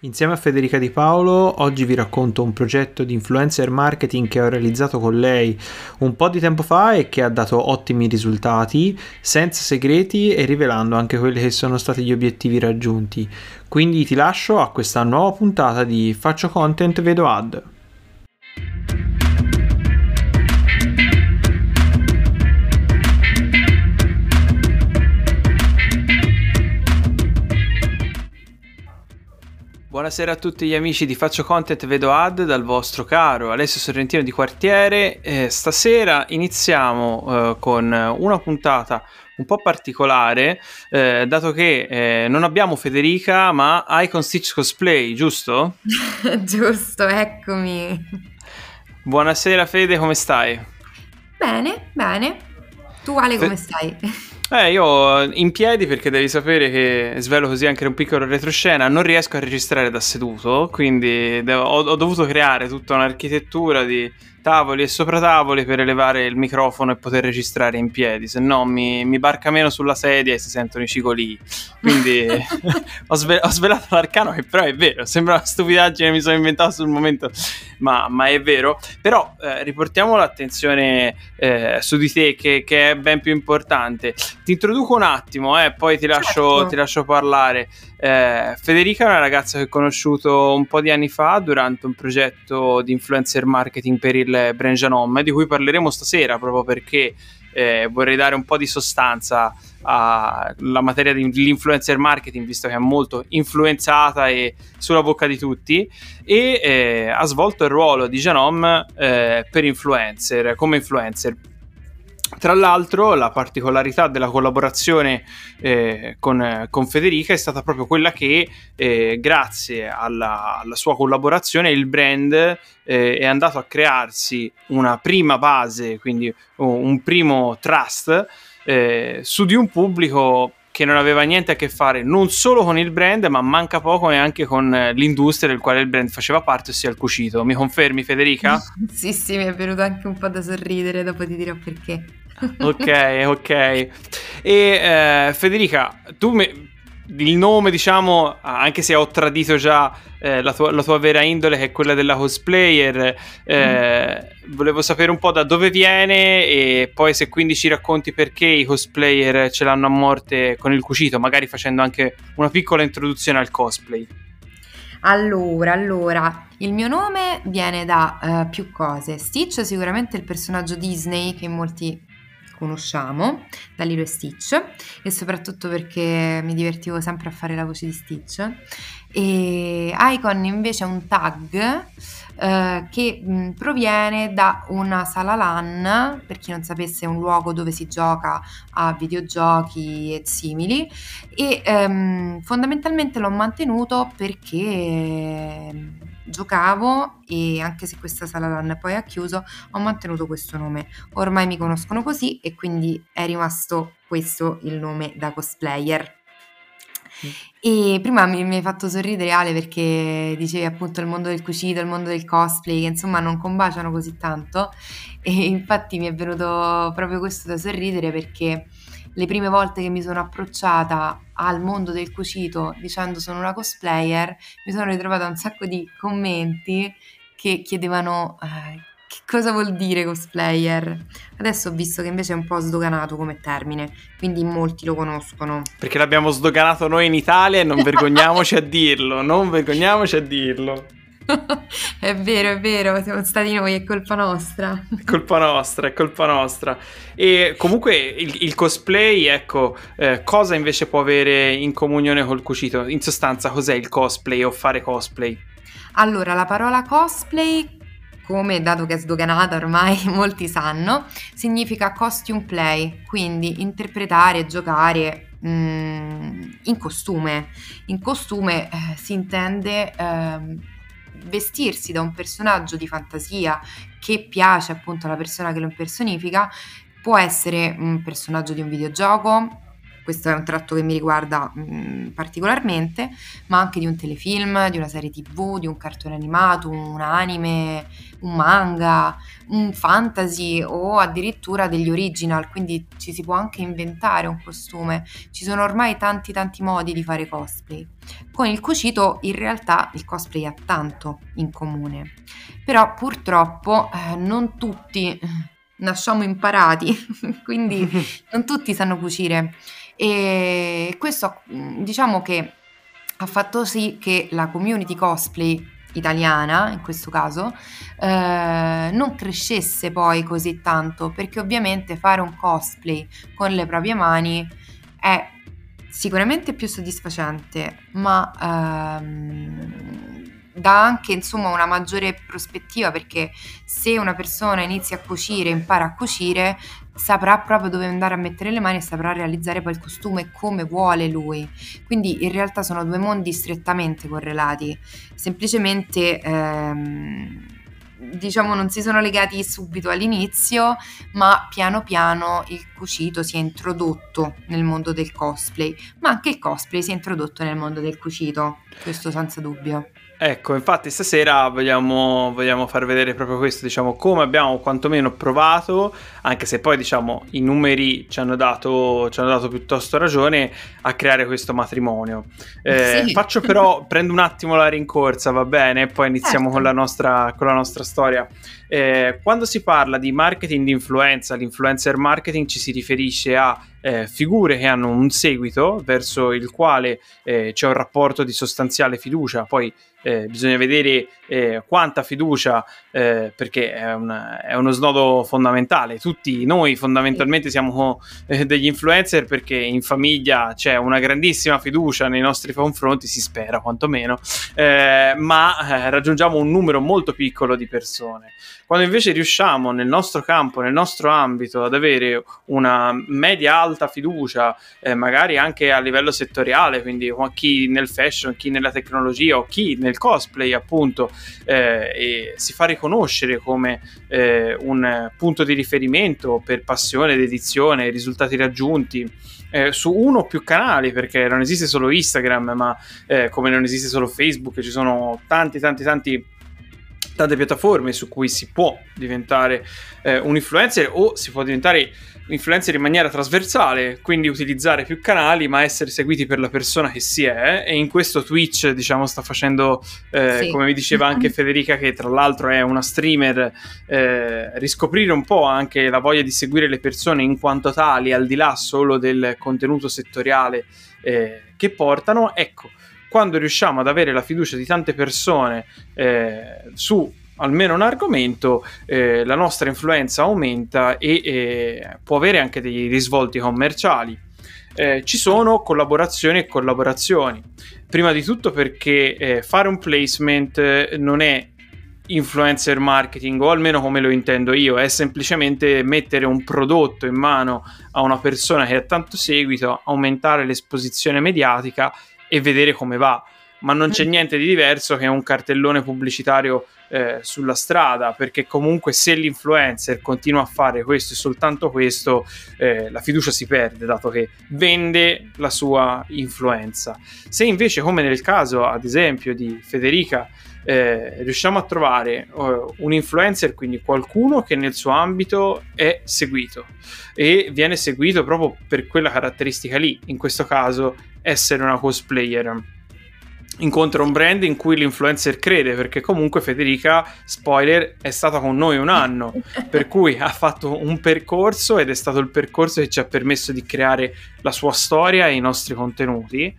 Insieme a Federica Di Paolo, oggi vi racconto un progetto di influencer marketing che ho realizzato con lei un po' di tempo fa e che ha dato ottimi risultati, senza segreti e rivelando anche quelli che sono stati gli obiettivi raggiunti. Quindi ti lascio a questa nuova puntata di Faccio content, vedo ad. Buonasera a tutti gli amici di Faccio Content Vedo Ad dal vostro caro Alessio Sorrentino di Quartiere. Eh, stasera iniziamo eh, con una puntata un po' particolare, eh, dato che eh, non abbiamo Federica, ma Icon Stitch Cosplay, giusto? giusto, eccomi. Buonasera Fede, come stai? Bene, bene. Tu Ale, come Fe- stai? Eh, io in piedi perché devi sapere che svelo così anche un piccolo retroscena, non riesco a registrare da seduto, quindi devo, ho, ho, dovuto creare tutta un'architettura di tavoli e sopratavoli per elevare il microfono e poter registrare in piedi, se no mi, mi barca meno sulla sedia e si sentono i cicoli. Quindi ho, sve- ho, svelato l'arcano che però è vero, sembra una stupidaggine mi sono inventato sul momento, ma, ma è vero. Però eh, riportiamo l'attenzione eh, su di te che, che, è ben più importante. Ti introduco un attimo, eh, poi ti lascio, certo. ti lascio parlare. Eh, Federica è una ragazza che ho conosciuto un po' di anni fa durante un progetto di influencer marketing per il brand Janome, di cui parleremo stasera proprio perché eh, vorrei dare un po' di sostanza alla materia dell'influencer marketing, visto che è molto influenzata e sulla bocca di tutti, e eh, ha svolto il ruolo di Janome eh, per influencer, come influencer tra l'altro, la particolarità della collaborazione eh, con, con, Federica è stata proprio quella che, eh, grazie alla, alla, sua collaborazione, il brand eh, è andato a crearsi una prima base, quindi un primo trust eh, su di un pubblico che non aveva niente a che fare non solo con il brand, ma manca poco neanche con l'industria del quale il brand faceva parte, ossia il cucito. Mi confermi, Federica? sì, sì, mi è venuto anche un po' da sorridere, dopo ti dirò perché. ok, ok. E eh, Federica, tu mi, il nome, diciamo, anche se ho tradito già eh, la, tua, la, tua, vera indole, che è quella della cosplayer, eh, mm. volevo sapere un po' da dove viene e poi se quindi ci racconti perché i cosplayer ce l'hanno a morte con il cucito, magari facendo anche una piccola introduzione al cosplay. Allora, allora, il mio nome viene da uh, più cose. Stitch sicuramente il personaggio Disney che molti conosciamo da Lilo e Stitch e soprattutto perché mi divertivo sempre a fare la voce di Stitch. E Icon invece è un tag eh, che mh, proviene da una sala LAN per chi non sapesse è un luogo dove si gioca a videogiochi e simili. E ehm, fondamentalmente l'ho mantenuto perché giocavo e anche se questa sala LAN poi ha chiuso ho mantenuto questo nome. Ormai mi conoscono così e quindi è rimasto questo il nome da cosplayer. Mm. E prima mi, mi hai fatto sorridere Ale perché dicevi appunto il mondo del cucito, il mondo del cosplay, che insomma non combaciano così tanto e infatti mi è venuto proprio questo da sorridere perché le prime volte che mi sono approcciata al mondo del cucito dicendo sono una cosplayer, mi sono ritrovata un sacco di commenti che chiedevano eh, che cosa vuol dire cosplayer. Adesso ho visto che invece è un po' sdoganato come termine, quindi molti lo conoscono. Perché l'abbiamo sdoganato noi in Italia e non vergogniamoci a dirlo, non vergogniamoci a dirlo. è vero, è vero, siamo stati noi, è colpa nostra. È colpa nostra, è colpa nostra. E comunque il, il cosplay, ecco, eh, cosa invece può avere in comunione col cucito? In sostanza, cos'è il cosplay o fare cosplay? Allora, la parola cosplay, come dato che è sdoganata ormai molti sanno, significa costume play, quindi interpretare, giocare mm, in costume. In costume eh, si intende... Eh, vestirsi da un personaggio di fantasia che piace appunto alla persona che lo impersonifica, può essere un personaggio di un videogioco, questo è un tratto che mi riguarda mh, mm, particolarmente, ma anche di un telefilm, di una serie tv, di un cartone animato, un anime, un manga, un fantasy o addirittura degli original, quindi ci si può anche inventare un costume. Ci sono ormai tanti tanti modi di fare cosplay. Con il cucito in realtà il cosplay ha tanto in comune, però purtroppo eh, non tutti nasciamo imparati, quindi non tutti sanno cucire e questo diciamo che ha fatto sì che la community cosplay italiana in questo caso eh, non crescesse poi così tanto perché ovviamente fare un cosplay con le proprie mani è sicuramente più soddisfacente ma ehm, dà anche insomma una maggiore prospettiva perché se una persona inizia a cucire, impara a cucire, saprà proprio dove andare a mettere le mani e saprà realizzare poi il costume come vuole lui. Quindi in realtà sono due mondi strettamente correlati, semplicemente ehm, diciamo non si sono legati subito all'inizio, ma piano piano il cucito si è introdotto nel mondo del cosplay, ma anche il cosplay si è introdotto nel mondo del cucito, questo senza dubbio. Ecco, infatti stasera vogliamo, vogliamo, far vedere proprio questo, diciamo, come abbiamo quantomeno provato, anche se poi diciamo i numeri ci hanno dato, ci hanno dato piuttosto ragione a creare questo matrimonio. Eh, sì. Faccio però, prendo un attimo la rincorsa, va bene, e poi iniziamo certo. con, la nostra, con la nostra storia. Eh, quando si parla di marketing di influenza, l'influencer marketing ci si riferisce a eh, figure che hanno un seguito verso il quale eh, c'è un rapporto di sostanziale fiducia, poi eh, bisogna vedere eh, quanta fiducia, eh, perché è, una, è, uno snodo fondamentale. Tutti noi fondamentalmente siamo degli influencer perché in famiglia c'è una grandissima fiducia nei nostri confronti, si spera quantomeno, ma raggiungiamo un numero molto piccolo di persone. Quando invece riusciamo nel nostro campo, nel nostro ambito, ad avere una media alta fiducia, eh, magari anche a livello settoriale, quindi chi nel fashion, chi nella tecnologia o chi nel cosplay, appunto, eh, si fa riconoscere come eh, un punto di riferimento per passione, dedizione, risultati raggiunti. Eh, su uno o più canali perché non esiste solo Instagram ma eh, come non esiste solo Facebook ci sono tanti tanti tanti tante piattaforme su cui si può diventare eh, un influencer o si può diventare un influencer in maniera trasversale, quindi utilizzare più canali ma essere seguiti per la persona che si è e in questo Twitch diciamo sta facendo eh, sì. come mi diceva anche Federica che tra l'altro è una streamer eh, riscoprire un po' anche la voglia di seguire le persone in quanto tali al di là solo del contenuto settoriale eh, che portano, ecco quando riusciamo ad avere la fiducia di tante persone eh, su almeno un argomento, eh, la nostra influenza aumenta e eh, può avere anche dei risvolti commerciali. Eh, ci sono collaborazioni e collaborazioni. Prima di tutto perché eh, fare un placement non è influencer marketing o almeno come lo intendo io, è semplicemente mettere un prodotto in mano a una persona che ha tanto seguito, aumentare l'esposizione mediatica e vedere come va. Ma non c'è mm. niente di diverso che un cartellone pubblicitario eh, sulla strada, perché comunque se l'influencer continua a fare questo e soltanto questo, eh, la fiducia si perde, dato che vende la sua influenza. Se invece, come nel caso ad esempio di Federica, eh, riusciamo a trovare uh, un influencer, quindi qualcuno che nel suo ambito è seguito e viene seguito proprio per quella caratteristica lì, in questo caso essere una cosplayer. Incontra un brand in cui l'influencer crede, perché comunque Federica, spoiler, è stata con noi un anno, per cui ha fatto un percorso ed è stato il percorso che ci ha permesso di creare la sua storia e i nostri contenuti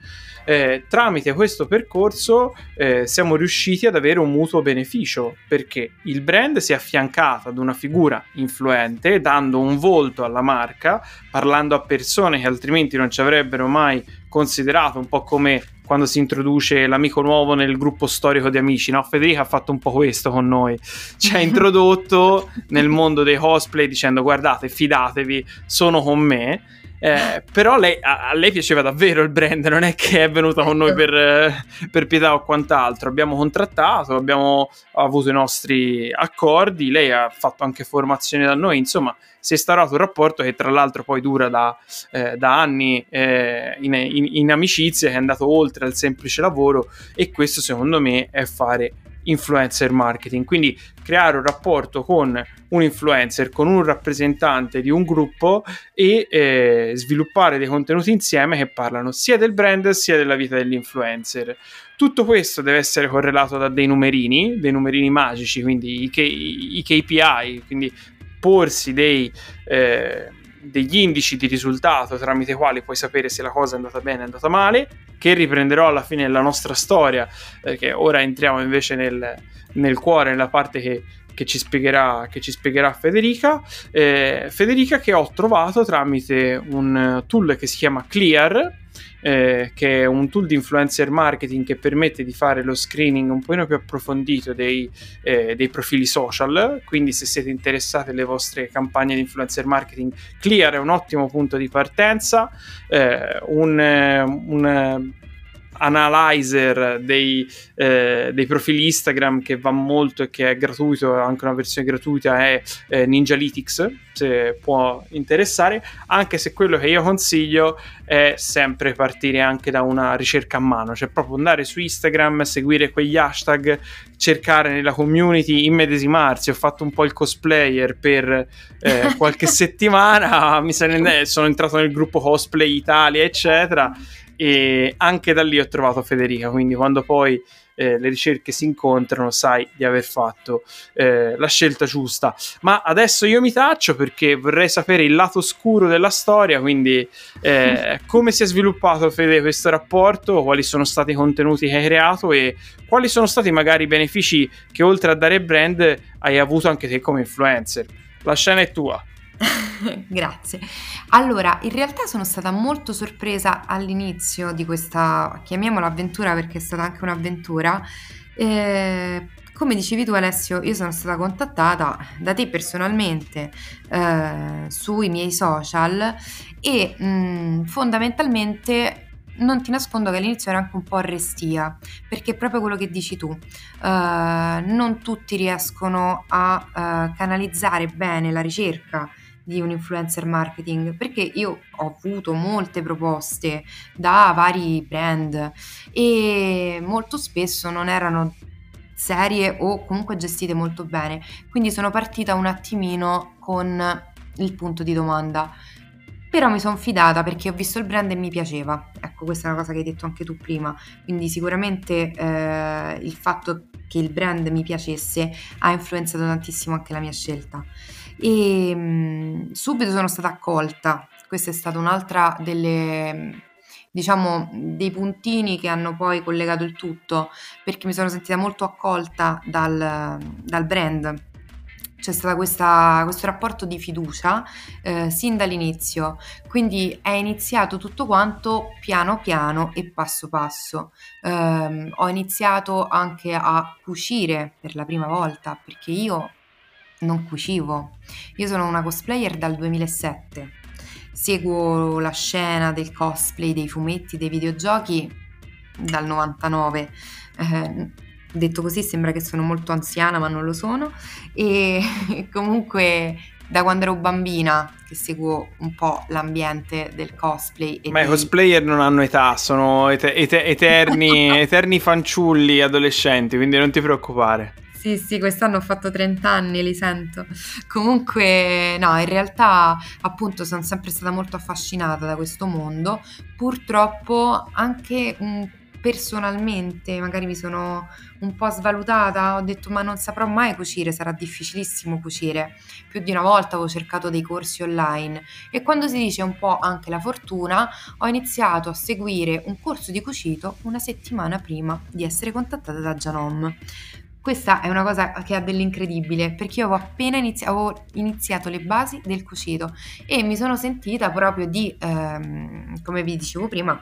eh, tramite questo percorso eh, siamo riusciti ad avere un mutuo beneficio perché il brand si è affiancato ad una figura influente dando un volto alla marca parlando a persone che altrimenti non ci avrebbero mai considerato un po' come quando si introduce l'amico nuovo nel gruppo storico di amici, no? Federica ha fatto un po' questo con noi, ci ha introdotto nel mondo dei cosplay dicendo guardate, fidatevi, sono con me Eh, però lei, a, a, lei piaceva davvero il brand, non è che è venuta con noi per, eh, per, pietà o quant'altro. Abbiamo contrattato, abbiamo avuto i nostri accordi, lei ha fatto anche formazione da noi, insomma si è instaurato un rapporto che tra l'altro poi dura da, eh, da anni eh, in, in, in amicizia, che è andato oltre al semplice lavoro e questo secondo me è fare influencer marketing, quindi creare un rapporto con un influencer, con un rappresentante di un gruppo e eh, sviluppare dei contenuti insieme che parlano sia del brand sia della vita dell'influencer. Tutto questo deve essere correlato da dei numerini, dei numerini magici, quindi i, K- i KPI, quindi porsi dei... Eh, degli indici di risultato tramite i quali puoi sapere se la cosa è andata bene o è andata male, che riprenderò alla fine della nostra storia, perché ora entriamo invece nel, nel cuore, nella parte che, che, ci, spiegherà, che ci spiegherà Federica. Eh, Federica che ho trovato tramite un tool che si chiama Clear, eh, che è un tool di influencer marketing che permette di fare lo screening un po' più approfondito dei, eh, dei, profili social. Quindi, se siete interessati alle vostre campagne di influencer marketing, Clear è un ottimo punto di partenza. Eh, un, un analyzer dei, eh, dei, profili Instagram che va molto e che è gratuito, anche una versione gratuita è eh, Ninjalytics, se può interessare, anche se quello che io consiglio è sempre partire anche da una ricerca a mano, cioè proprio andare su Instagram, seguire quegli hashtag, cercare nella community, immedesimarsi. Ho fatto un po' il cosplayer per eh, qualche settimana, mi sono entrato nel gruppo Cosplay Italia, eccetera e anche da lì ho trovato Federica, quindi quando poi eh, le ricerche si incontrano sai di aver fatto eh, la scelta giusta. Ma adesso io mi taccio perché vorrei sapere il lato oscuro della storia, quindi eh, come si è sviluppato Fede questo rapporto, quali sono stati i contenuti che hai creato e quali sono stati magari i benefici che oltre a dare brand hai avuto anche te come influencer. La scena è tua. Grazie. Allora, in realtà sono stata molto sorpresa all'inizio di questa, chiamiamola avventura perché è stata anche un'avventura. Eh, come dicevi tu Alessio, io sono stata contattata da te personalmente eh, sui miei social e mh, mm, fondamentalmente non ti nascondo che all'inizio era anche un po' restia, perché è proprio quello che dici tu. Uh, non tutti riescono a uh, canalizzare bene la ricerca di un influencer marketing perché io ho avuto molte proposte da vari brand e molto spesso non erano serie o comunque gestite molto bene quindi sono partita un attimino con il punto di domanda però mi sono fidata perché ho visto il brand e mi piaceva. Ecco, questa è una cosa che hai detto anche tu prima. Quindi sicuramente eh, il fatto che il brand mi piacesse ha influenzato tantissimo anche la mia scelta. E mh, subito sono stata accolta. Questa è stata un'altra delle diciamo dei puntini che hanno poi collegato il tutto perché mi sono sentita molto accolta dal, dal brand c'è stato questo rapporto di fiducia eh, sin dall'inizio, quindi è iniziato tutto quanto piano piano e passo passo. Eh, ho iniziato anche a cucire per la prima volta perché io non cucivo, io sono una cosplayer dal 2007, seguo la scena del cosplay, dei fumetti, dei videogiochi dal 99. Eh, detto così sembra che sono molto anziana, ma non lo sono. E comunque da quando ero bambina che seguo un po' l'ambiente del cosplay. Ma i cosplayer non hanno età, sono et- et- eterni, eterni fanciulli adolescenti, quindi non ti preoccupare. Sì, sì, quest'anno ho fatto 30 anni, li sento. Comunque, no, in realtà, appunto, sono sempre stata molto affascinata da questo mondo. Purtroppo anche personalmente magari mi sono un po' svalutata, ho detto ma non saprò mai cucire, sarà difficilissimo cucire. Più di una volta avevo cercato dei corsi online e quando si dice un po' anche la fortuna, ho iniziato a seguire un corso di cucito una settimana prima di essere contattata da Janom. Questa è una cosa che ha dell'incredibile perché io avevo appena inizi- avevo iniziato le basi del cucito e mi sono sentita proprio di, ehm, come vi dicevo prima,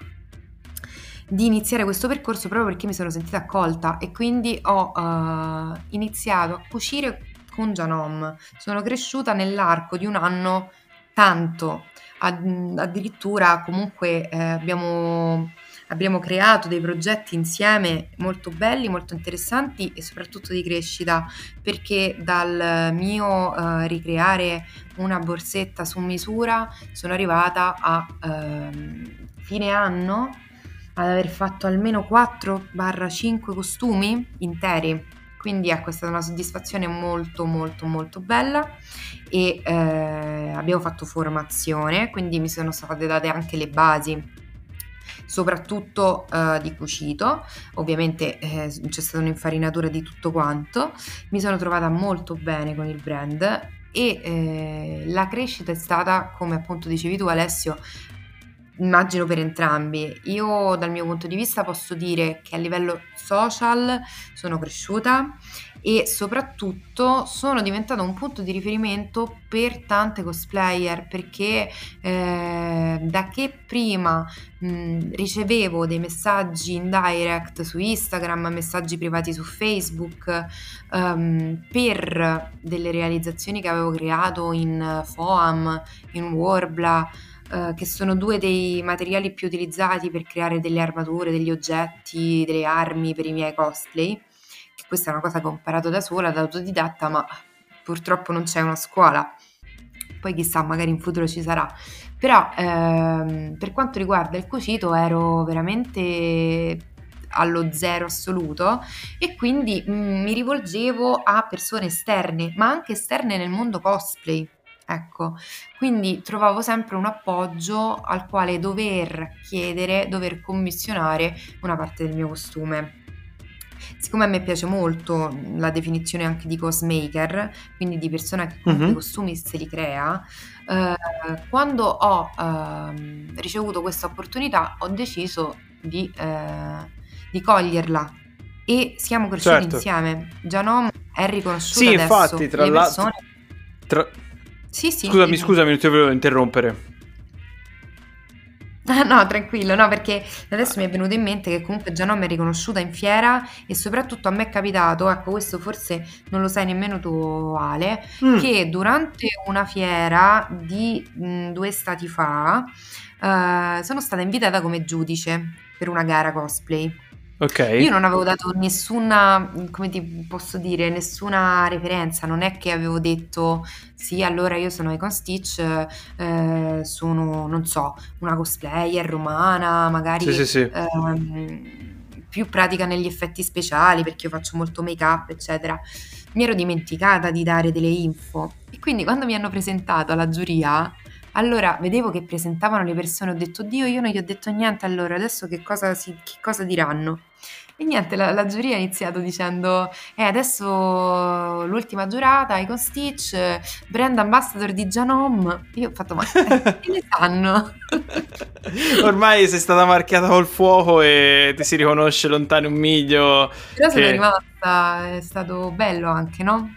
di iniziare questo percorso proprio perché mi sono sentita accolta e quindi ho uh, iniziato a cucire con Janom. Sono cresciuta nell'arco di un anno tanto, addirittura comunque eh, abbiamo abbiamo creato dei progetti insieme molto belli, molto interessanti e soprattutto di crescita, perché dal mio uh, ricreare una borsetta su misura sono arrivata a uh, fine anno ad aver fatto almeno 4-5 costumi interi. Quindi ecco, è stata una soddisfazione molto molto molto bella e eh, abbiamo fatto formazione, quindi mi sono state date anche le basi soprattutto uh, di cucito, ovviamente eh, c'è stata un'infarinatura di tutto quanto, mi sono trovata molto bene con il brand e eh, la crescita è stata, come appunto dicevi tu Alessio, immagino per entrambi. Io dal mio punto di vista posso dire che a livello social sono cresciuta e soprattutto sono diventata un punto di riferimento per tante cosplayer perché eh, da che prima mh, ricevevo dei messaggi in direct su Instagram, messaggi privati su Facebook um, per delle realizzazioni che avevo creato in Foam, in Warbla Uh, che sono due dei materiali più utilizzati per creare delle armature, degli oggetti, delle armi per i miei cosplay questa è una cosa che ho imparato da sola, da autodidatta, ma purtroppo non c'è una scuola. Poi chissà, magari in futuro ci sarà. Però ehm, per quanto riguarda il cucito ero veramente allo zero assoluto e quindi mh, mm, mi rivolgevo a persone esterne, ma anche esterne nel mondo cosplay. Ecco, quindi trovavo sempre un appoggio al quale dover chiedere, dover commissionare una parte del mio costume. Siccome a me piace molto la definizione anche di cosmaker, quindi di persona che comunque mm-hmm. i costumi se li crea, eh, quando ho eh, ricevuto questa opportunità ho deciso di, eh, di coglierla e siamo cresciuti certo. insieme. Janom è riconosciuta sì, adesso. infatti, tra l'altro... Persone... Tra... Sì, sì, scusami, scusami, non ti volevo interrompere. Ah, no, tranquillo, no, perché adesso mi è venuto in mente che comunque già non mi è riconosciuta in fiera e soprattutto a me è capitato, ecco, questo forse non lo sai nemmeno tu, Ale, mm. che durante una fiera di mh, due stati fa uh, sono stata invitata come giudice per una gara cosplay. Ok. Io non avevo dato nessuna, come ti posso dire, nessuna referenza, non è che avevo detto sì, allora io sono Icon Stitch, eh, sono, non so, una cosplayer romana, magari sì, sì, sì. Ehm, più pratica negli effetti speciali perché io faccio molto make up, eccetera. Mi ero dimenticata di dare delle info e quindi quando mi hanno presentato alla giuria allora vedevo che presentavano le persone, ho detto Dio, io non gli ho detto niente allora, adesso che cosa, si, che cosa diranno? E niente, la, la, giuria ha iniziato dicendo: Eh, adesso l'ultima giurata, Icon Stitch, brand ambassador di Janom. Io ho fatto: Ma che ne sanno? Ormai sei stata marchiata col fuoco e ti si riconosce lontano un miglio. Però che... sono rimasta, è stato bello anche, no?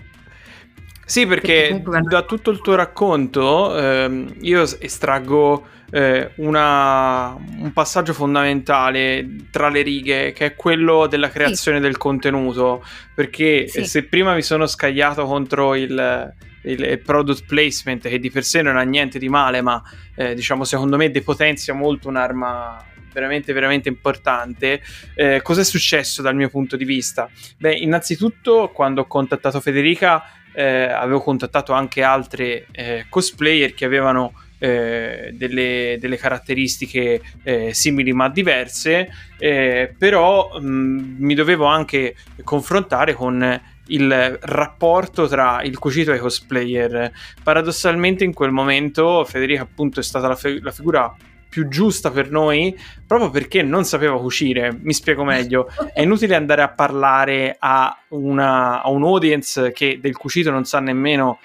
Sì, perché, perché da tutto il tuo racconto ehm, io estraggo eh, una, un passaggio fondamentale tra le righe, che è quello della creazione sì. del contenuto. Perché sì. se prima mi sono scagliato contro il, il, product placement, che di per sé non ha niente di male, ma eh, diciamo secondo me depotenzia molto un'arma veramente veramente importante. Eh, cos'è successo dal mio punto di vista? Beh, innanzitutto quando ho contattato Federica eh, avevo contattato anche altre eh, cosplayer che avevano eh, delle, delle, caratteristiche eh, simili ma diverse, eh, però mh, mi dovevo anche confrontare con il rapporto tra il cucito e i cosplayer. Paradossalmente in quel momento Federica appunto è stata la, fe- la figura più giusta per noi proprio perché non sapeva cucire. Mi spiego meglio. È inutile andare a parlare a, una, a un audience che del cucito non sa nemmeno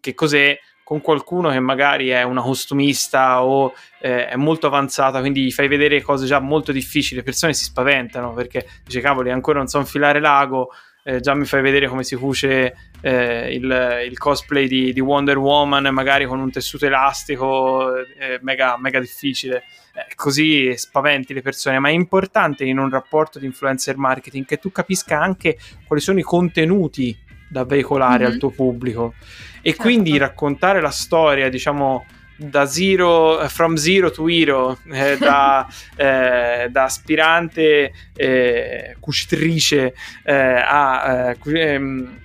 che cos'è con qualcuno che magari è una costumista o eh, è molto avanzata, quindi gli fai vedere cose già molto difficili, le persone si spaventano perché dice cavoli ancora non so infilare l'ago, eh, già mi fai vedere come si cuce eh, il, il, cosplay di, di, Wonder Woman, magari con un tessuto elastico, eh, mega, mega difficile. Eh, così spaventi le persone, ma è importante in un rapporto di influencer marketing che tu capisca anche quali sono i contenuti da veicolare mm-hmm. al tuo pubblico e certo. quindi raccontare la storia, diciamo, da zero, from zero to hero, eh, da, eh, da, aspirante eh, cucitrice eh, a... Ehm,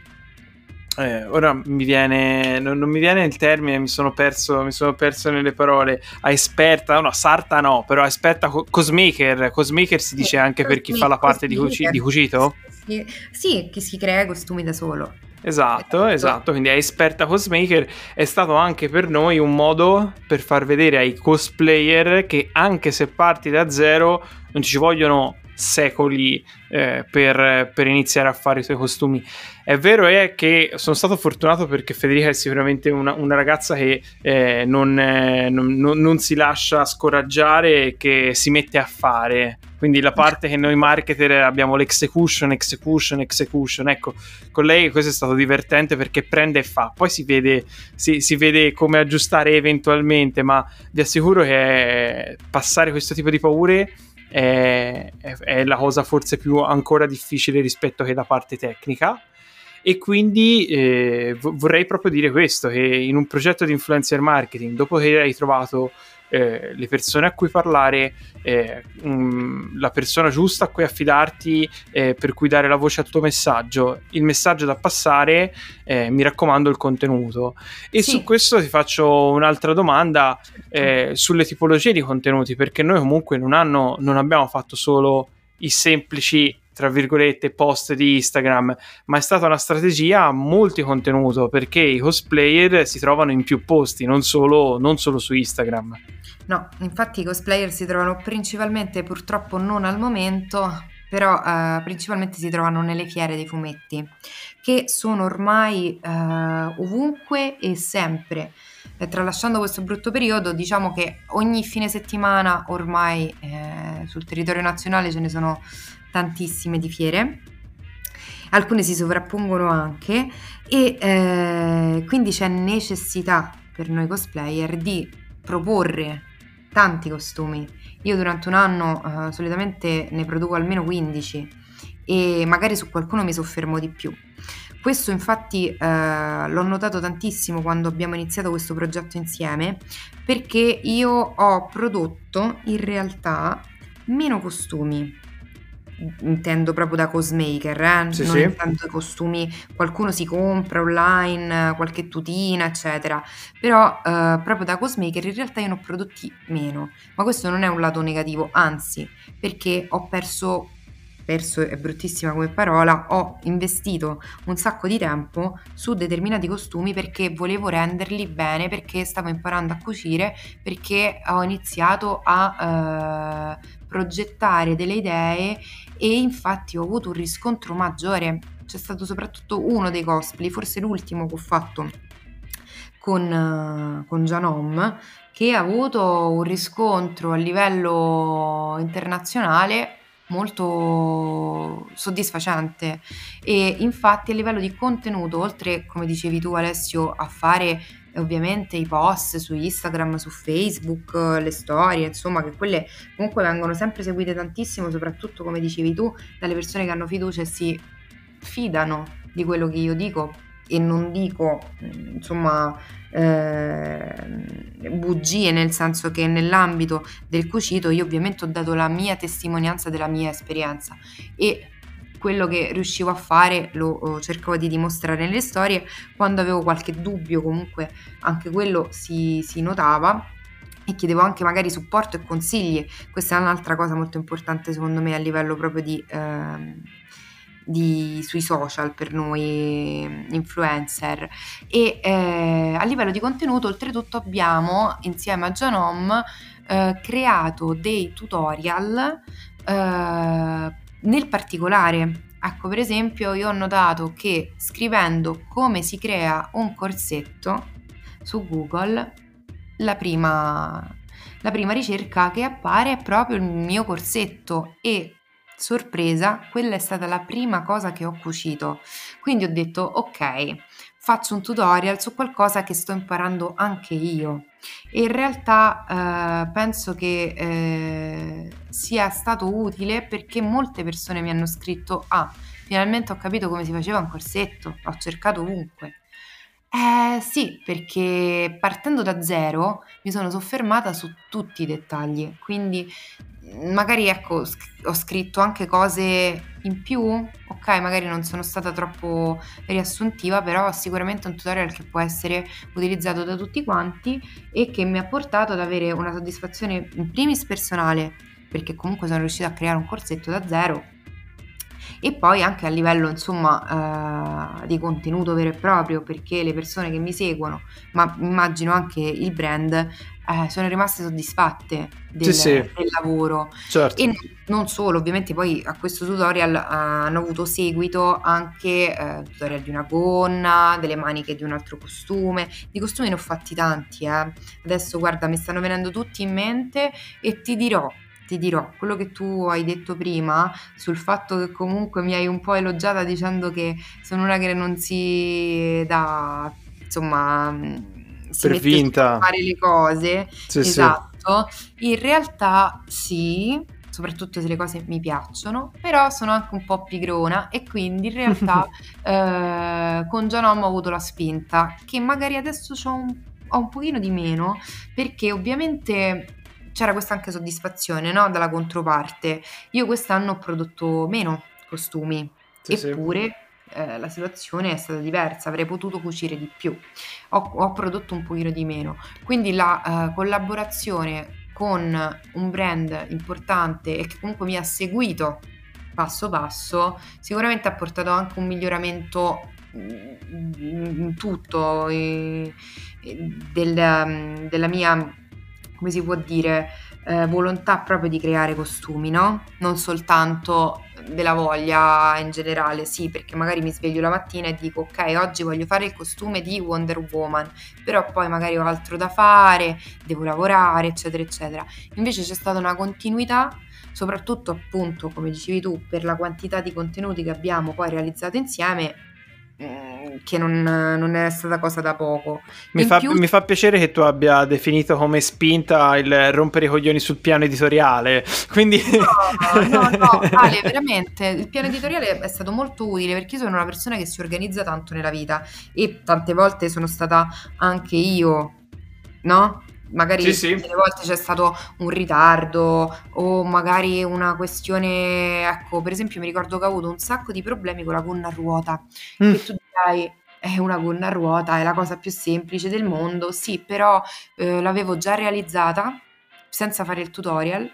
eh, ora mi viene, non, non, mi viene il termine, mi sono, perso, mi sono perso nelle parole. A esperta, no, sarta no, però esperta co- cosmaker. Cosmaker si dice anche per chi fa la parte di, cuci- di cucito? Sì, sì, chi si crea costumi da solo. Esatto, esatto, quindi è esperta cosmaker, è stato anche per noi un modo per far vedere ai cosplayer che anche se parti da zero non ci vogliono secoli eh, per, per, iniziare a fare i suoi costumi. È vero è che sono stato fortunato perché Federica è sicuramente una, una ragazza che eh, non, eh, non, non, si lascia scoraggiare e che si mette a fare. Quindi la parte che noi marketer abbiamo l'execution, execution, execution. Ecco, con lei questo è stato divertente perché prende e fa. Poi si vede, si, si vede come aggiustare eventualmente, ma vi assicuro che passare questo tipo di paure è, è, è la cosa forse più ancora difficile rispetto che la parte tecnica e quindi eh, vorrei proprio dire questo che in un progetto di influencer marketing dopo che hai trovato eh, le persone a cui parlare, eh, mh, la persona giusta a cui affidarti, eh, per cui dare la voce al tuo messaggio, il messaggio da passare, eh, mi raccomando il contenuto. E sì. su questo ti faccio un'altra domanda eh, sulle tipologie di contenuti, perché noi comunque in un anno non abbiamo fatto solo i semplici tra virgolette post di Instagram, ma è stata una strategia multi-contenuto perché i cosplayer si trovano in più posti, non solo, non solo su Instagram. No, infatti i cosplayer si trovano principalmente, purtroppo non al momento, però eh, principalmente si trovano nelle fiere dei fumetti, che sono ormai eh, ovunque e sempre. E tralasciando questo brutto periodo, diciamo che ogni fine settimana ormai eh, sul territorio nazionale ce ne sono tantissime di fiere, alcune si sovrappongono anche e eh, quindi c'è necessità per noi cosplayer di proporre tanti costumi. Io durante un anno eh, solitamente ne produco almeno 15 e magari su qualcuno mi soffermo di più. Questo infatti eh, l'ho notato tantissimo quando abbiamo iniziato questo progetto insieme perché io ho prodotto in realtà meno costumi intendo proprio da cosmaker, eh? sì, non sì. intendo costumi, qualcuno si compra online, qualche tutina, eccetera, però eh, proprio da cosmaker in realtà io ne ho prodotti meno, ma questo non è un lato negativo, anzi, perché ho perso perso è bruttissima come parola, ho investito un sacco di tempo su determinati costumi perché volevo renderli bene, perché stavo imparando a cucire, perché ho iniziato a eh, progettare delle idee e infatti ho avuto un riscontro maggiore. C'è stato soprattutto uno dei cosplay, forse l'ultimo che ho fatto con, con Janom, che ha avuto un riscontro a livello internazionale molto soddisfacente. E infatti a livello di contenuto oltre come dicevi tu Alessio a fare ovviamente i post su Instagram, su Facebook, le storie, insomma, che quelle comunque vengono sempre seguite tantissimo, soprattutto come dicevi tu, dalle persone che hanno fiducia e si fidano di quello che io dico e non dico, insomma, eh, bugie, nel senso che nell'ambito del cucito io ovviamente ho dato la mia testimonianza della mia esperienza e quello che riuscivo a fare lo cercavo di dimostrare nelle storie, quando avevo qualche dubbio comunque anche quello si, si notava e chiedevo anche magari supporto e consigli, questa è un'altra cosa molto importante secondo me a livello proprio di... Eh, di, sui social per noi influencer. E eh, a livello di contenuto oltretutto abbiamo insieme a Janom eh, creato dei tutorial eh, nel particolare, ecco per esempio io ho notato che scrivendo come si crea un corsetto su Google, la prima, la prima ricerca che appare è proprio il mio corsetto. E sorpresa, quella è stata la prima cosa che ho cucito. Quindi ho detto ok, faccio un tutorial su qualcosa che sto imparando anche io. E in realtà eh, penso che eh, sia stato utile perché molte persone mi hanno scritto: Ah, finalmente ho capito come si faceva un corsetto, ho cercato ovunque. Eh sì, perché partendo da zero mi sono soffermata su tutti i dettagli, quindi magari ecco, ho scritto anche cose in più, ok, magari non sono stata troppo riassuntiva, però sicuramente un tutorial che può essere utilizzato da tutti quanti e che mi ha portato ad avere una soddisfazione in primis personale, perché comunque sono riuscita a creare un corsetto da zero e poi anche a livello insomma eh, di contenuto vero e proprio perché le persone che mi seguono ma immagino anche il brand eh, sono rimaste soddisfatte del, sì, sì. del lavoro certo. e non solo ovviamente poi a questo tutorial eh, hanno avuto seguito anche eh, tutorial di una gonna delle maniche di un altro costume di costumi ne ho fatti tanti eh. adesso guarda mi stanno venendo tutti in mente e ti dirò ti dirò, quello che tu hai detto prima sul fatto che comunque mi hai un po' elogiata dicendo che sono una che non si dà, insomma, mm, si per vinta a fare le cose. Sì, esatto. Sì. In realtà sì, soprattutto se le cose mi piacciono, però sono anche un po' pigrona e quindi in realtà eh, con Gianom ho avuto la spinta che magari adesso ho un, ho un pochino di meno perché ovviamente c'era questa anche soddisfazione no? dalla controparte. Io quest'anno ho prodotto meno costumi, sì, eppure sì. Eh, la situazione è stata diversa, avrei potuto cucire di più, ho, ho prodotto un pochino di meno. Quindi la uh, collaborazione con un brand importante e che comunque mi ha seguito passo passo, sicuramente ha portato anche un miglioramento in tutto in, del, della mia come si può dire, eh, volontà proprio di creare costumi, no? Non soltanto della voglia in generale, sì, perché magari mi sveglio la mattina e dico ok, oggi voglio fare il costume di Wonder Woman, però poi magari ho altro da fare, devo lavorare, eccetera, eccetera. Invece c'è stata una continuità soprattutto appunto, come dicevi tu, per la quantità di contenuti che abbiamo poi realizzato insieme, che non, non, è stata cosa da poco. Mi fa, più... mi fa, piacere che tu abbia definito come spinta il rompere i coglioni sul piano editoriale. Quindi... No, no, no, Ale, veramente il piano editoriale è stato molto utile perché io sono una persona che si organizza tanto nella vita e tante volte sono stata anche io, no? Magari sì, sì. delle volte c'è stato un ritardo o magari una questione, ecco, per esempio mi ricordo che ho avuto un sacco di problemi con la gonna a ruota, mm. che tu dirai è una gonna a ruota, è la cosa più semplice del mondo, sì, però eh, l'avevo già realizzata senza fare il tutorial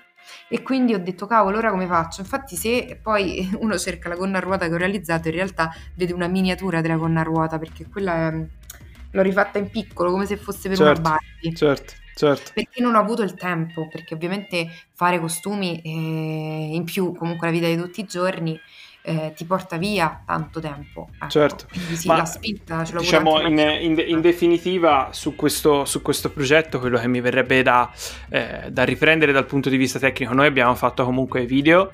e quindi ho detto cavolo ora come faccio? Infatti se poi uno cerca la gonna a ruota che ho realizzato in realtà vede una miniatura della gonna a ruota perché quella è, l'ho rifatta in piccolo come se fosse per certo, una Barbie. certo Certo. Perché non ho avuto il tempo, perché ovviamente fare costumi eh, in più, comunque la vita di tutti i giorni, eh, ti porta via tanto tempo. Ecco. Certo. Quindi sì, Ma, la spinta ce l'ho Diciamo in, in, in, definitiva su questo, su questo, progetto quello che mi verrebbe da, eh, da riprendere dal punto di vista tecnico, noi abbiamo fatto comunque video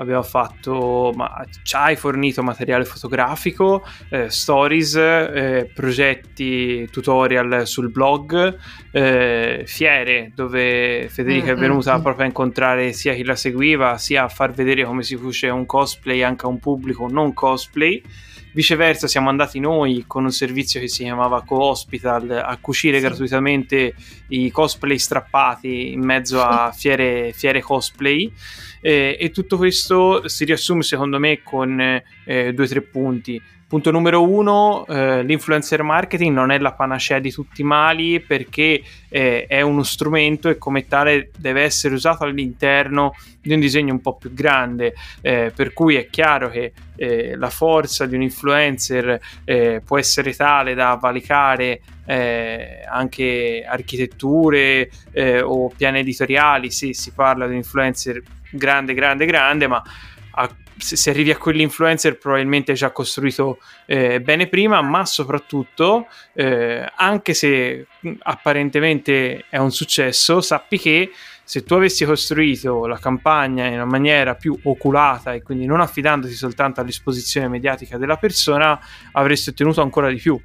abbiamo fatto, ma ci hai fornito materiale fotografico, eh, stories, eh, progetti, tutorial sul blog, eh, fiere dove Federica mm-hmm. è venuta mm. proprio a incontrare sia chi la seguiva, sia a far vedere come si fece un cosplay anche a un pubblico non cosplay. Viceversa, siamo andati noi con un servizio che si chiamava Co-Hospital a cucire sì. gratuitamente i cosplay strappati in mezzo a fiere, fiere cosplay. Eh, e tutto questo si riassume secondo me con eh, due o tre punti. Punto numero uno, eh, l'influencer marketing non è la panacea di tutti i mali perché eh, è uno strumento e come tale deve essere usato all'interno di un disegno un po' più grande, eh, per cui è chiaro che eh, la forza di un influencer eh, può essere tale da valicare eh, anche architetture o piani editoriali. Se si parla di un influencer grande, grande, grande, ma a, se, se, arrivi a quell'influencer probabilmente ci ha costruito eh, bene prima, ma soprattutto, eh, anche se apparentemente è un successo, sappi che se tu avessi costruito la campagna in una maniera più oculata e quindi non affidandoti soltanto all'esposizione mediatica della persona, avresti ottenuto ancora di più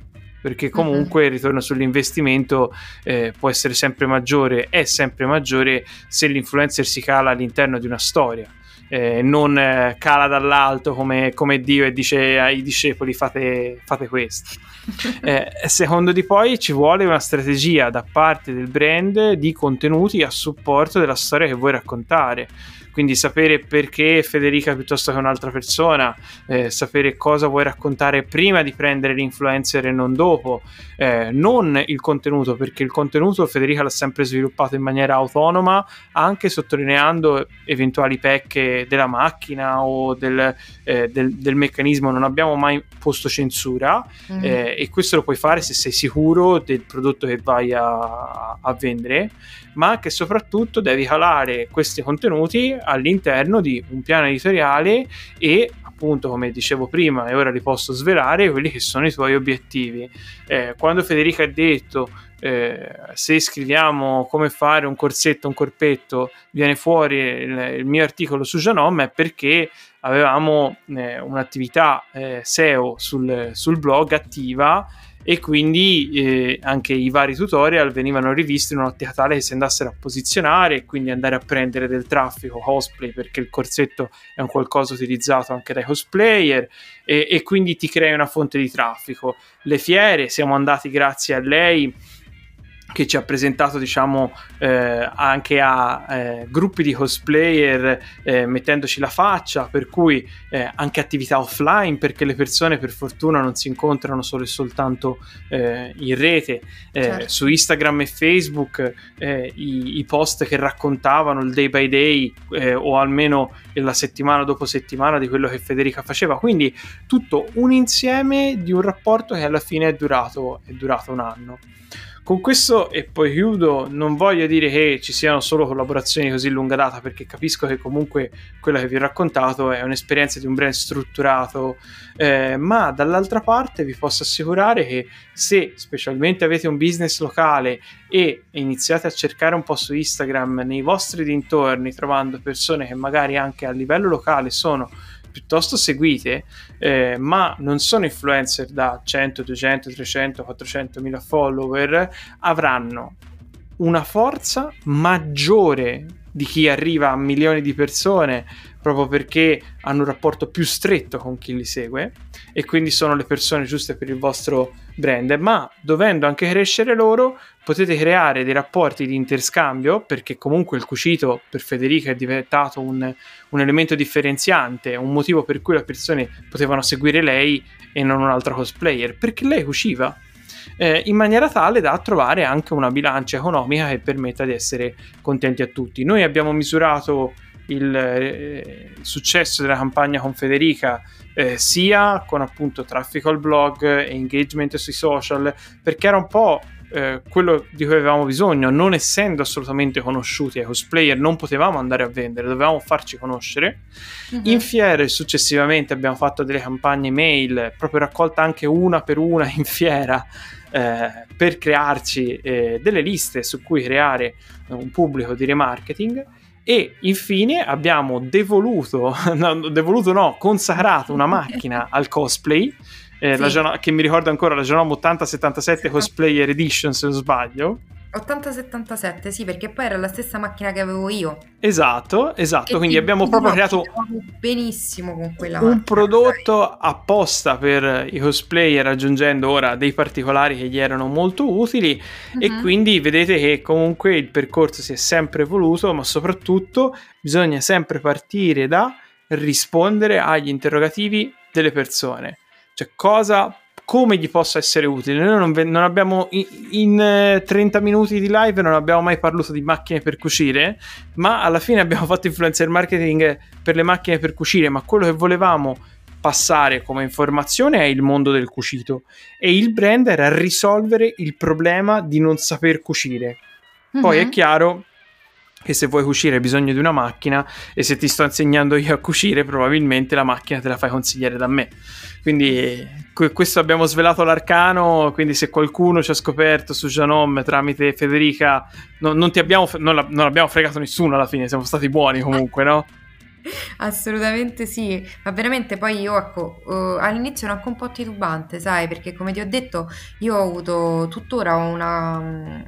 perché comunque mm-hmm. il ritorno sull'investimento eh, può essere sempre maggiore, è sempre maggiore se l'influencer si cala all'interno di una storia. Eh, non eh, cala dall'alto come, come, Dio e dice ai discepoli fate, fate questo. Eh, secondo di poi ci vuole una strategia da parte del brand di contenuti a supporto della storia che vuoi raccontare quindi sapere perché Federica piuttosto che un'altra persona, eh, sapere cosa vuoi raccontare prima di prendere l'influencer e non dopo, eh, non il contenuto, perché il contenuto Federica l'ha sempre sviluppato in maniera autonoma, anche sottolineando eventuali pecche della macchina o del, eh, del, del meccanismo, non abbiamo mai posto censura mm. e questo lo puoi fare se sei sicuro del prodotto che vai a, a vendere ma che soprattutto devi calare questi contenuti all'interno di un piano editoriale e appunto come dicevo prima e ora li posso svelare quelli che sono i tuoi obiettivi. Eh, quando Federica ha detto eh, se scriviamo come fare un corsetto un corpetto viene fuori il, il mio articolo su Janom è perché avevamo eh, un'attività eh, SEO sul, sul blog attiva e quindi eh, anche i vari tutorial venivano rivisti in un'ottica tale che si andassero a posizionare e quindi andare a prendere del traffico cosplay perché il corsetto è un qualcosa utilizzato anche dai cosplayer e, e quindi ti crei una fonte di traffico. Le fiere, siamo andati grazie a lei che ci ha presentato diciamo eh, anche a eh, gruppi di cosplayer eh, mettendoci la faccia per cui eh, anche attività offline perché le persone per fortuna non si incontrano solo e soltanto eh, in rete. Eh, certo. su Instagram e Facebook i, i, post che raccontavano il day by day o almeno la settimana dopo settimana di quello che Federica faceva. Quindi tutto un insieme di un rapporto che alla fine è durato, è durato un anno con questo, e poi chiudo, non voglio dire che ci siano solo collaborazioni così lunga data, perché capisco che comunque quella che vi ho raccontato è un'esperienza di un brand strutturato, eh, ma dall'altra parte vi posso assicurare che se specialmente avete un business locale e iniziate a cercare un po' su Instagram nei vostri dintorni, trovando persone che magari anche a livello locale sono piuttosto seguite, eh, ma non sono influencer da 100, 200, 300, 400 mila follower, avranno una forza maggiore di chi arriva a milioni di persone proprio perché hanno un rapporto più stretto con chi li segue e quindi sono le persone giuste per il vostro brand, ma dovendo anche crescere loro potete creare dei rapporti di interscambio perché comunque il cucito per Federica è diventato un, un elemento differenziante, un motivo per cui le persone potevano seguire lei e non un'altra cosplayer, perché lei cuciva. Eh, in maniera tale da trovare anche una bilancia economica che permetta di essere contenti a tutti. Noi abbiamo misurato il, eh, il successo della campagna con Federica eh, sia con appunto traffico al blog e engagement sui social, perché era un po' eh, quello di cui avevamo bisogno, non essendo assolutamente conosciuti ai cosplayer, non potevamo andare a vendere, dovevamo farci conoscere. Uh-huh. In fiere successivamente abbiamo fatto delle campagne mail, proprio raccolta anche una per una in fiera. Eh, per crearci eh, delle liste su cui creare un pubblico di remarketing e infine abbiamo devoluto, no, devoluto no, consacrato una macchina al cosplay. Eh, sì. Gen- che mi ricordo ancora la Genome 8077 Cosplayer Edition se non sbaglio 8077, sì, perché poi era la stessa macchina che avevo io. Esatto, esatto, e quindi abbiamo proprio creato benissimo con quella un macchina, prodotto sai. apposta per i cosplayer aggiungendo ora dei particolari che gli erano molto utili uh-huh. e mhm. quindi vedete che comunque il percorso si è sempre evoluto, ma soprattutto bisogna sempre partire da rispondere agli interrogativi delle persone cioè, cosa, come gli possa essere utile? Noi non, non abbiamo, in, in 30 minuti di live non abbiamo mai parlato di macchine per cucire, ma alla fine abbiamo fatto influencer marketing per le macchine per cucire, ma quello che volevamo passare come informazione è il mondo del cucito e il brand era risolvere il problema di non saper cucire. Poi mm-hmm. è chiaro che se vuoi cucire hai bisogno di una macchina e se ti sto insegnando io a cucire probabilmente la macchina te la fai consigliare da me. Quindi questo abbiamo svelato l'arcano, quindi se qualcuno ci ha scoperto su Janom tramite Federica, no, non, abbiamo, non, la, non abbiamo fregato nessuno alla fine, siamo stati buoni comunque, no? Assolutamente sì, ma veramente poi io ecco, uh, all'inizio ero anche un po' titubante, sai, perché come ti ho detto io ho avuto tuttora una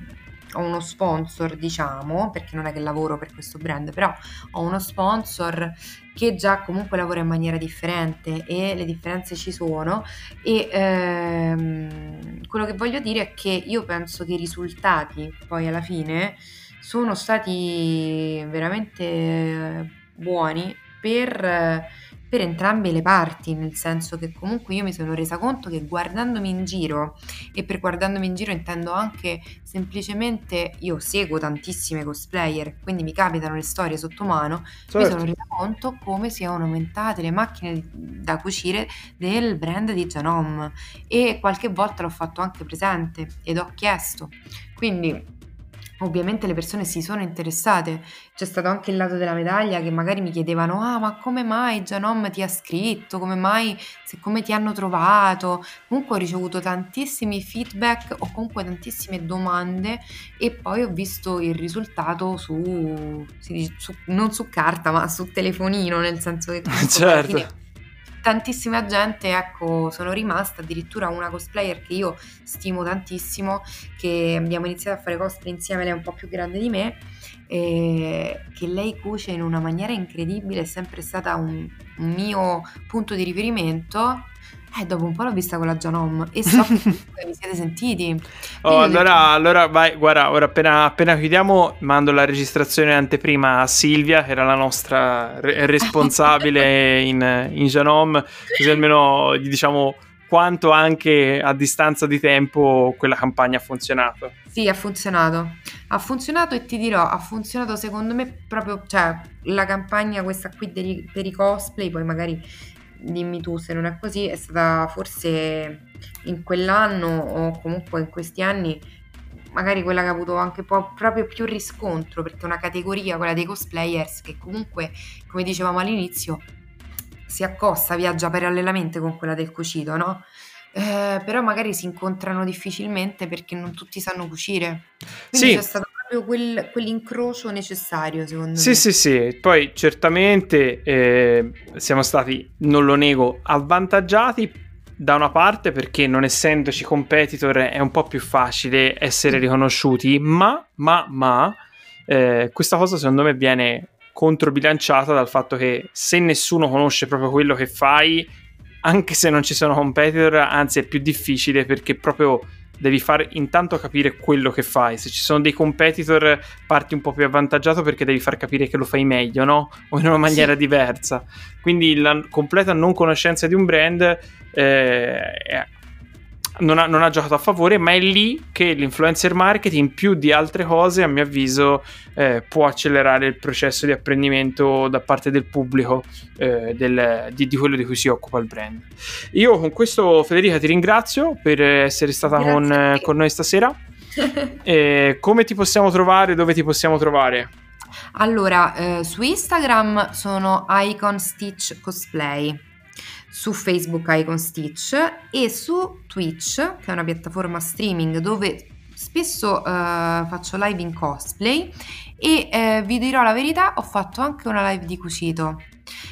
ho uno sponsor, diciamo, perché non è che lavoro per questo brand, però ho uno sponsor che già comunque lavora in maniera differente e le differenze ci sono e ehm, quello che voglio dire è che io penso che i risultati poi alla fine sono stati veramente buoni per per entrambe le parti, nel senso che comunque io mi sono resa conto che guardandomi in giro, e per guardandomi in giro intendo anche semplicemente, io seguo tantissime cosplayer, quindi mi capitano le storie sotto mano, certo. mi sono resa conto come siano aumentate le macchine da cucire del brand di Janom e qualche volta l'ho fatto anche presente ed ho chiesto. Quindi Ovviamente le persone si sono interessate, c'è stato anche il lato della medaglia che magari mi chiedevano: Ah, ma come mai Gianom ti ha scritto? Come mai, se, come ti hanno trovato? Comunque ho ricevuto tantissimi feedback o comunque tantissime domande e poi ho visto il risultato su, su non su carta, ma su telefonino, nel senso che certo tantissima gente, ecco, sono rimasta, addirittura una cosplayer che io stimo tantissimo, che abbiamo iniziato a fare cosplay insieme, lei è un po' più grande di me, e che lei cuce in una maniera incredibile, è sempre stata un, un mio punto di riferimento eh, dopo un po' l'ho vista con la Janom e so che vi siete sentiti. Oh, allora, detto... allora vai, guarda, ora appena, appena, chiudiamo mando la registrazione anteprima a Silvia, che era la nostra re- responsabile in, in Janom, così almeno gli diciamo quanto anche a distanza di tempo quella campagna ha funzionato. Sì, ha funzionato. Ha funzionato e ti dirò, ha funzionato secondo me proprio, cioè, la campagna questa qui dei, per i cosplay, poi magari dimmi tu se non è così, è stata forse in quell'anno o comunque in questi anni magari quella che ha avuto anche po- proprio più riscontro perché è una categoria, quella dei cosplayers, che comunque, come dicevamo all'inizio, si accosta, viaggia parallelamente con quella del cucito, no? Eh, però magari si incontrano difficilmente perché non tutti sanno cucire. Quindi sì. c'è stato proprio quel, quell'incrocio necessario, secondo sì, me. Sì, sì, sì. Poi certamente eh, siamo stati, non lo nego, avvantaggiati da una parte perché non essendoci competitor è un po' più facile essere riconosciuti, ma, ma, ma, eh, questa cosa secondo me viene controbilanciata dal fatto che se nessuno conosce proprio quello che fai, anche se non ci sono competitor, anzi è più difficile perché proprio devi far intanto capire quello che fai. Se ci sono dei competitor, parti un po' più avvantaggiato perché devi far capire che lo fai meglio, no? O in una maniera sì. diversa. Quindi la completa non conoscenza di un brand eh, non ha, non ha, giocato a favore, ma è lì che l'influencer marketing, più di altre cose, a mio avviso, eh, può accelerare il processo di apprendimento da parte del pubblico eh, del, di, di, quello di cui si occupa il brand. Io con questo, Federica, ti ringrazio per essere stata con, con, noi stasera. come ti possiamo trovare? Dove ti possiamo trovare? Allora, eh, su Instagram sono Icon Stitch Cosplay su Facebook Icon Stitch e su Twitch, che è una piattaforma streaming dove spesso uh, faccio live in cosplay e uh, vi dirò la verità, ho fatto anche una live di cucito.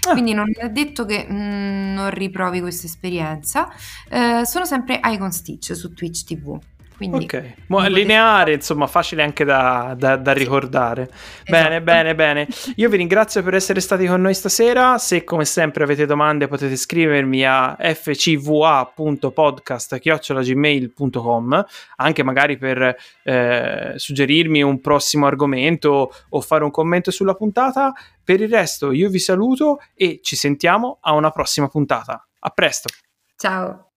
Ah. Quindi non è detto che mm, non riprovi questa esperienza. Uh, sono sempre Icon Stitch su Twitch TV. Quindi, ok, Mo- lineare, insomma, facile anche da, da, da ricordare. Sì. Bene, esatto. bene, bene. Io vi ringrazio per essere stati con noi stasera. Se come sempre avete domande potete scrivermi a fcva.podcast.gmail.com anche magari per eh, suggerirmi un prossimo argomento o fare un commento sulla puntata. Per il resto io vi saluto e ci sentiamo a una prossima puntata. A presto. Ciao.